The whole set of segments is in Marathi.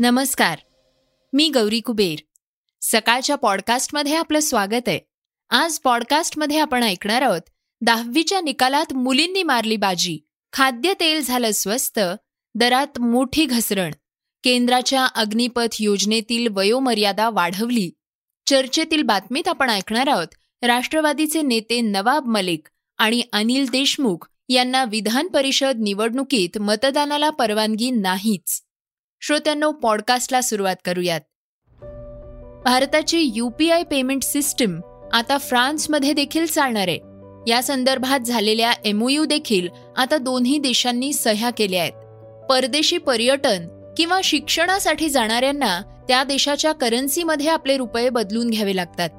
नमस्कार. मी गौरी कुबेर. सकाळच्या पॉडकास्टमध्ये आपलं स्वागत आहे. आज पॉडकास्टमध्ये आपण ऐकणार आहोत दहावीच्या निकालात मुलींनी मारली बाजी. खाद्य तेल झालं स्वस्त दरात मोठी घसरण. केंद्राच्या अग्निपथ योजनेतील वयोमर्यादा वाढवली. चर्चेतील बातमीत आपण ऐकणार आहोत राष्ट्रवादीचे नेते नवाब मलिक आणि अनिल देशमुख यांना विधान परिषद निवडणुकीत मतदानाला परवानगी नाहीच. श्रोत्यांनो पॉडकास्टला सुरुवात करूयात. भारताची यूपीआय पेमेंट सिस्टीम आता फ्रान्समध्ये देखील चालणार आहे. या संदर्भात झालेल्या एमओयू देखील आता दोन्ही देशांनी सह्या केल्या आहेत. परदेशी पर्यटन किंवा शिक्षणासाठी जाणाऱ्यांना त्या देशाच्या करन्सीमध्ये आपले रुपये बदलून घ्यावे लागतात.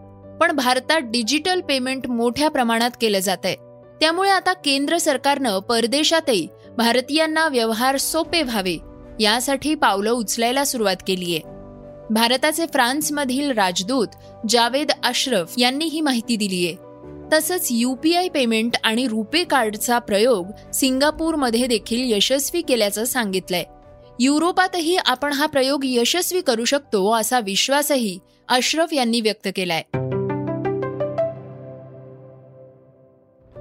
पण भारतात डिजिटल पेमेंट मोठ्या प्रमाणात केलं जात आहे. त्यामुळे आता केंद्र सरकारनं परदेशातही भारतीयांना व्यवहार सोपे व्हावे यासाठी पावलं उचलायला सुरुवात केलीय. भारताचे फ्रान्समधील राजदूत जावेद अश्रफ यांनी ही माहिती दिलीय. तसंच यूपीआय पेमेंट आणि रुपे कार्डचा प्रयोग सिंगापूरमध्ये देखील यशस्वी केल्याचं सांगितलंय. युरोपातही आपण हा प्रयोग यशस्वी करू शकतो असा विश्वासही अश्रफ यांनी व्यक्त केलाय.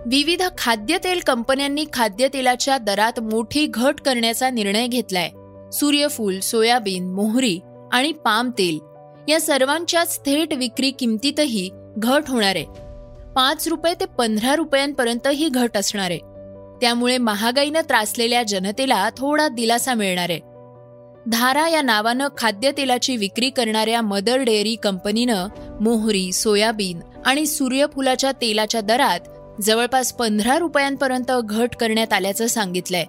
विविध खाद्यतेल कंपन्यांनी खाद्यतेलाच्या दरात मोठी घट करण्याचा निर्णय घेतलाय. सूर्यफूल सोयाबीन मोहरी आणि पाम तेल या सर्वांच्याच थेट विक्री किमतीतही घट होणार आहे. पाच रुपये ते पंधरा रुपयांपर्यंत ही घट असणार आहे. त्यामुळे महागाईनं त्रासलेल्या जनतेला थोडा दिलासा मिळणार आहे. धारा या नावानं खाद्यतेलाची विक्री करणाऱ्या मदर डेअरी कंपनीनं मोहरी सोयाबीन आणि सूर्यफुलाच्या तेलाच्या दरात जवळपास पंधरा रुपयांपर्यंत घट करण्यात आल्याचं सांगितलंय.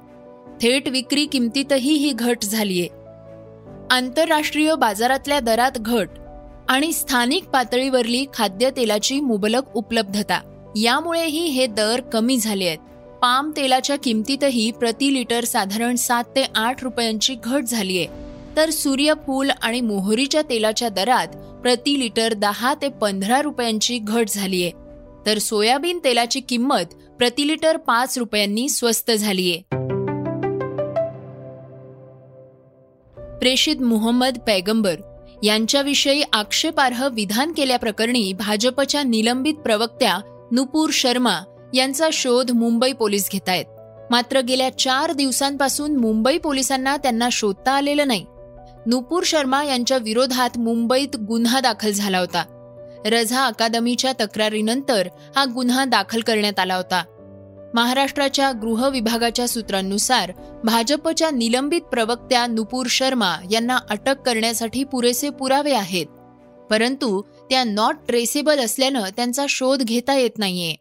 थेट विक्री किमतीतही ही घट झालीय. आंतरराष्ट्रीय बाजारातल्या दरात घट आणि स्थानिक पातळीवरली खाद्यतेलाची मुबलक उपलब्धता यामुळेही हे दर कमी झाले आहेत. पाम तेलाच्या किमतीतही प्रति लिटर साधारण सात ते आठ रुपयांची घट झालीय. तर सूर्यफूल आणि मोहरीच्या तेलाच्या दरात प्रति लिटर दहा ते पंधरा रुपयांची घट झालीय. तर सोयाबीन तेलाची किंमत प्रति लिटर पाच रुपयांनी स्वस्त झालीय. प्रेषित मुहम्मद पैगंबर यांच्याविषयी आक्षेपार्ह विधान केल्याप्रकरणी भाजपच्या निलंबित प्रवक्त्या नुपूर शर्मा यांचा शोध मुंबई पोलीस घेत आहेत. मात्र गेल्या चार दिवसांपासून मुंबई पोलिसांना त्यांना शोधता आलेलं नाही. नुपूर शर्मा यांच्या विरोधात मुंबईत गुन्हा दाखल झाला होता. रझा अकादमीच्या तक्रारीनंतर हा गुन्हा दाखल करण्यात आला होता. महाराष्ट्राच्या गृह विभागाच्या सूत्रांनुसार भाजपच्या निलंबित प्रवक्त्या नुपूर शर्मा यांना अटक करण्यासाठी पुरेसे पुरावे आहेत. परंतु त्या नॉट ट्रेसेबल असल्यानं त्यांचा शोध घेता येत नाहीये.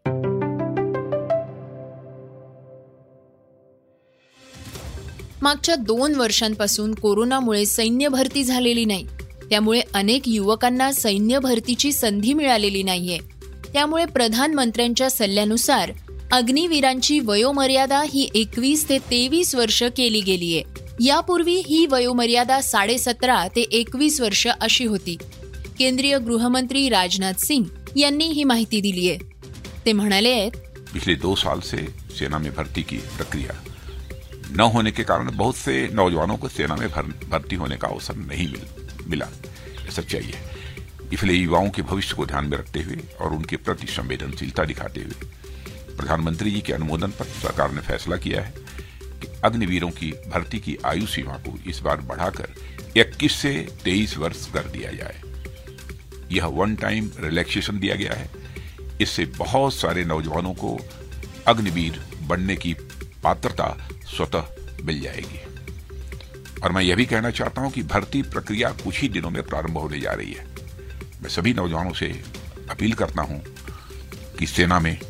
मागच्या दोन वर्षांपासून कोरोनामुळे सैन्य भरती झालेली नाही. त्यामुळे अनेक युवकांना सैन्य भरतीची संधी मिळालेली नाहीये. त्यामुळे प्रधानमंत्र्यांच्या सल्ल्यानुसार अग्निवीरांची वयोमर्यादा ही एकवीस ते तेवीस वर्ष केली गेलीय. यापूर्वी ही वयोमर्यादा साडेसतरा ते एकवीस वर्ष अशी होती. केंद्रीय गृहमंत्री राजनाथ सिंग यांनी ही माहिती दिली आहे ते म्हणाले आहेत पिछले दो साल से सेना में भर्ती की प्रक्रिया न होने के कारण बहुत से नौजवानों को सेना में भर्ती होने का अवसर नहीं मिल, मिला। सच्चाई है। इसलिए युवाओं के भविष्य को ध्यान में रखते हुए और उनके प्रति संवेदनशीलता दिखाते हुए प्रधानमंत्री जी के अनुमोदन पर सरकार ने फैसला किया है कि अग्निवीरों की भर्ती की आयु सीमा को इस बार बढ़ाकर 21 से 23 वर्ष कर दिया जाए। यह वन टाइम रिलैक्सेशन दिया गया है। इससे बहुत सारे नौजवानों को अग्निवीर बनने की पात्रता स्वतः मिल जाएगी। और मैं यह भी कहना चाहता हूँ कि भर्ती प्रक्रिया कुछ ही दिनों में प्रारंभ होने जा रही है। मैं सभी नौजवानों से अपील करता हूँ कि सेना में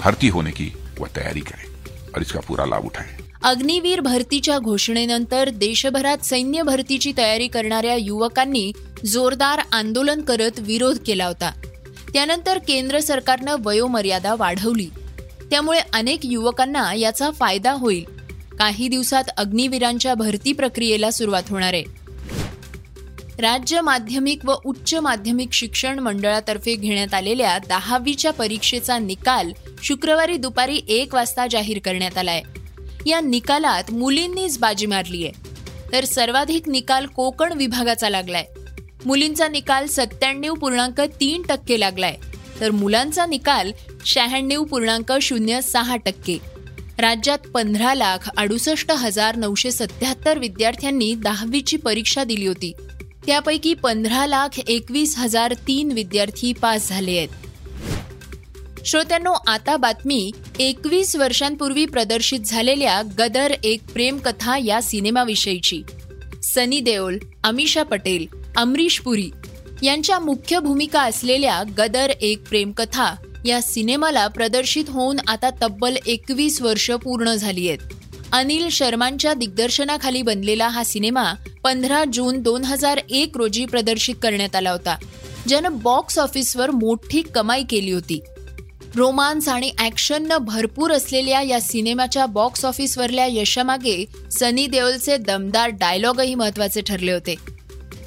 भर्ती होने की वह तैयारी करें. और इसका पूरा लाभ उठाएं अग्निवीर भरतीच्या घोषणेनंतर देशभरात सैन्य भरतीची तयारी करणाऱ्या युवकांनी जोरदार आंदोलन करत विरोध केला होता. त्यानंतर केंद्र सरकारनं वयोमर्यादा वाढवली. त्यामुळे अनेक युवकांना याचा फायदा होईल. काही दिवसात अग्निवीरांच्या भरती प्रक्रियेला सुरुवात होणार आहे. राज्य माध्यमिक व उच्च माध्यमिक शिक्षण मंडळातर्फे घेण्यात आलेल्या दहावीच्या परीक्षेचा निकाल शुक्रवारी दुपारी एक वाजता जाहीर करण्यात आलाय. या निकालात मुलींनीच बाजी मारली आहे. तर सर्वाधिक निकाल कोकण विभागाचा लागलाय. मुलींचा निकाल सत्त्याण्णव पूर्णांक तीन टक्के लागलाय. तर मुलांचा निकाल शहाण्णव पूर्णांक शून्य सहा टक्के. राज्यात पंधरा लाख अडुसष्ट हजार नऊशे सत्याहत्तर विद्यार्थ्यांनी दहावीची परीक्षा दिली होती. त्यापैकी पंधरा लाख एकवीस हजार तीन विद्यार्थी पास झाले आहेत. श्रोत्यांनो आता बातमी एकवीस वर्षांपूर्वी प्रदर्शित झालेल्या गदर एक प्रेमकथा या सिनेमाविषयीची. सनी देओल अमिषा पटेल अमरीश पुरी यांच्या मुख्य भूमिका असलेल्या गदर एक प्रेमकथा या सिनेमाला प्रदर्शित होऊन आता तब्बल एकवीस वर्ष पूर्ण झाली आहेत. अनिल शर्मांच्या दिग्दर्शनाखाली बनलेला हा सिनेमा पंधरा जून दोन हजार एक रोजी प्रदर्शित करण्यात आला होता ज्यानं बॉक्स ऑफिसवर मोठी कमाई केली होती. रोमांस आणि ॲक्शननं भरपूर असलेल्या या सिनेमाच्या बॉक्स ऑफिसवरल्या यशामागे सनी देओलचे दमदार डायलॉगही महत्त्वाचे ठरले होते.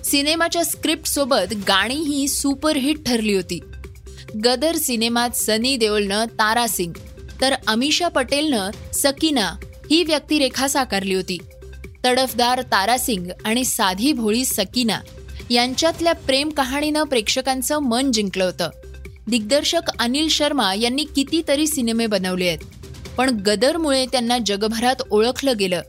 सिनेमाच्या स्क्रिप्टसोबत गाणीही सुपरहिट ठरली होती. गदर सिनेमात सनी देओलनं तारा सिंग तर अमिषा पटेलनं सकीना ही व्यक्तिरेखा साकारली होती. तडफदार तारासिंग आणि साधी भोळी सकीना यांच्यातल्या प्रेम कहाणीनं प्रेक्षकांचं मन जिंकलं होतं. दिग्दर्शक अनिल शर्मा यांनी कितीतरी सिनेमे बनवले आहेत पण गदरमुळे त्यांना जगभरात ओळखलं गेलं.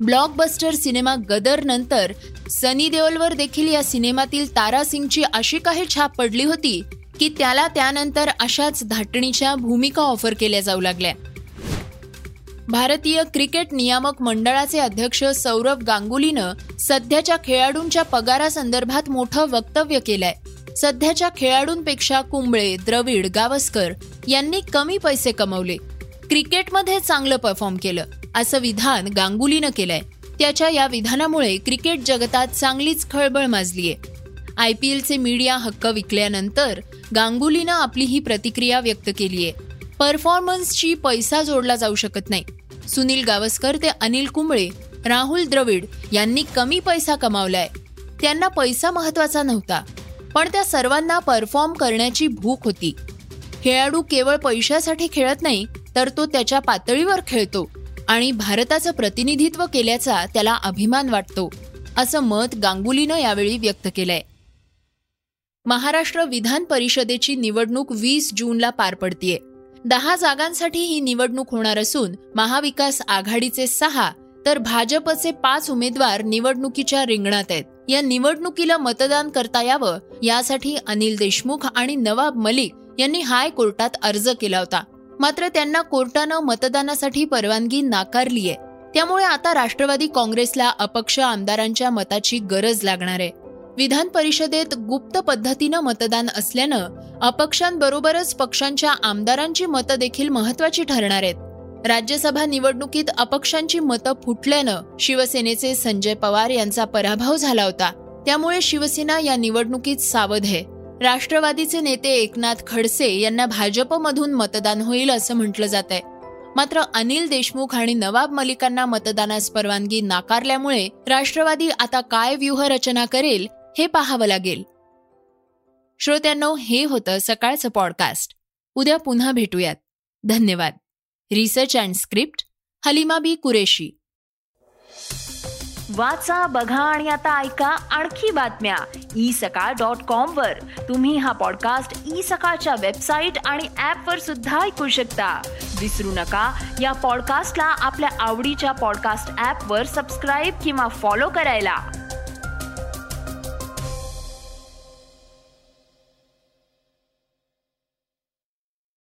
ब्लॉकबस्टर सिनेमा गदर नंतर सनी देओलवर देखील या सिनेमातील तारा सिंगची अशी काही छाप पडली होती की त्याला त्यानंतर अशाच धाटणीच्या भूमिका ऑफर केल्या जाऊ लागल्या. भारतीय क्रिकेट नियामक मंडळाचे अध्यक्ष सौरव गांगुलीनं सध्याच्या खेळाडूंच्या पगारासंदर्भात मोठं वक्तव्य केलंय. सध्याच्या खेळाडूंपेक्षा कुंबळे द्रविड गावस्कर यांनी कमी पैसे कमवले. क्रिकेटमध्ये चांगलं परफॉर्म केलं असं विधान गांगुलीनं केलंय. त्याच्या या विधानामुळे क्रिकेट जगतात चांगलीच खळबळ माजलीय. आय पी एलचे मीडिया हक्क विकल्यानंतर गांगुलीनं आपली ही प्रतिक्रिया व्यक्त केलीय. परफॉर्मन्सची पैसा जोडला जाऊ शकत नाही. सुनील गावस्कर ते अनिल कुंबळे राहुल द्रविड यांनी कमी पैसा कमावलाय. त्यांना पैसा महत्त्वाचा नव्हता पण त्या सर्वांना परफॉर्म करण्याची भूक होती. खेळाडू केवळ पैशासाठी खेळत नाही तर तो त्याच्या पातळीवर खेळतो आणि भारताचं प्रतिनिधित्व केल्याचा त्याला अभिमान वाटतो असं मत गांगुलीनं यावेळी व्यक्त केलंय. महाराष्ट्र विधान परिषदेची निवडणूक वीस जूनला पार पडतीये. दहा जागांसाठी ही निवडणूक होणार असून महाविकास आघाडीचे सहा तर भाजपचे पाच उमेदवार निवडणुकीच्या रिंगणात आहेत. या निवडणुकीला मतदान करता यावं यासाठी अनिल देशमुख आणि नवाब मलिक यांनी हाय कोर्टात अर्ज केला होता. मात्र त्यांना कोर्टानं मतदानासाठी परवानगी नाकारली आहे त्यामुळे आता राष्ट्रवादी काँग्रेसला अपक्ष आमदारांच्या मताची गरज लागणार आहे. विधान परिषदेत गुप्त पद्धतीनं मतदान असल्यानं अपक्षांबरोबरच पक्षांच्या आमदारांची मतं देखील महत्वाची ठरणार आहेत. राज्यसभा निवडणुकीत अपक्षांची मतं फुटल्यानं शिवसेनेचे संजय पवार यांचा पराभव झाला होता. त्यामुळे शिवसेना या निवडणुकीत सावध आहे. राष्ट्रवादीचे नेते एकनाथ खडसे यांना भाजपमधून मतदान होईल असं म्हटलं जात आहे मात्र अनिल देशमुख आणि नवाब मलिकांना मतदानास परवानगी नाकारल्यामुळे राष्ट्रवादी आता काय व्यूहरचना करेल हे पाहावं लागेल. श्रोत्यांनो हे होतं सकाळचं पॉडकास्ट उद्या पुन्हा भेटूयात. धन्यवाद. Research and script Halima Bi Qureshi. वाचा बघा आणि आता ऐका आणखी बातम्या. ई सकाळ डॉट कॉम वर. तुम्ही हा पॉडकास्ट ई सकाळच्या वेबसाईट आणि ऍप वर सुद्धा ऐकू शकता. विसरू नका या पॉडकास्टला आपल्या आवडीच्या पॉडकास्ट ऍप वर सबस्क्राईब किंवा फॉलो करायला.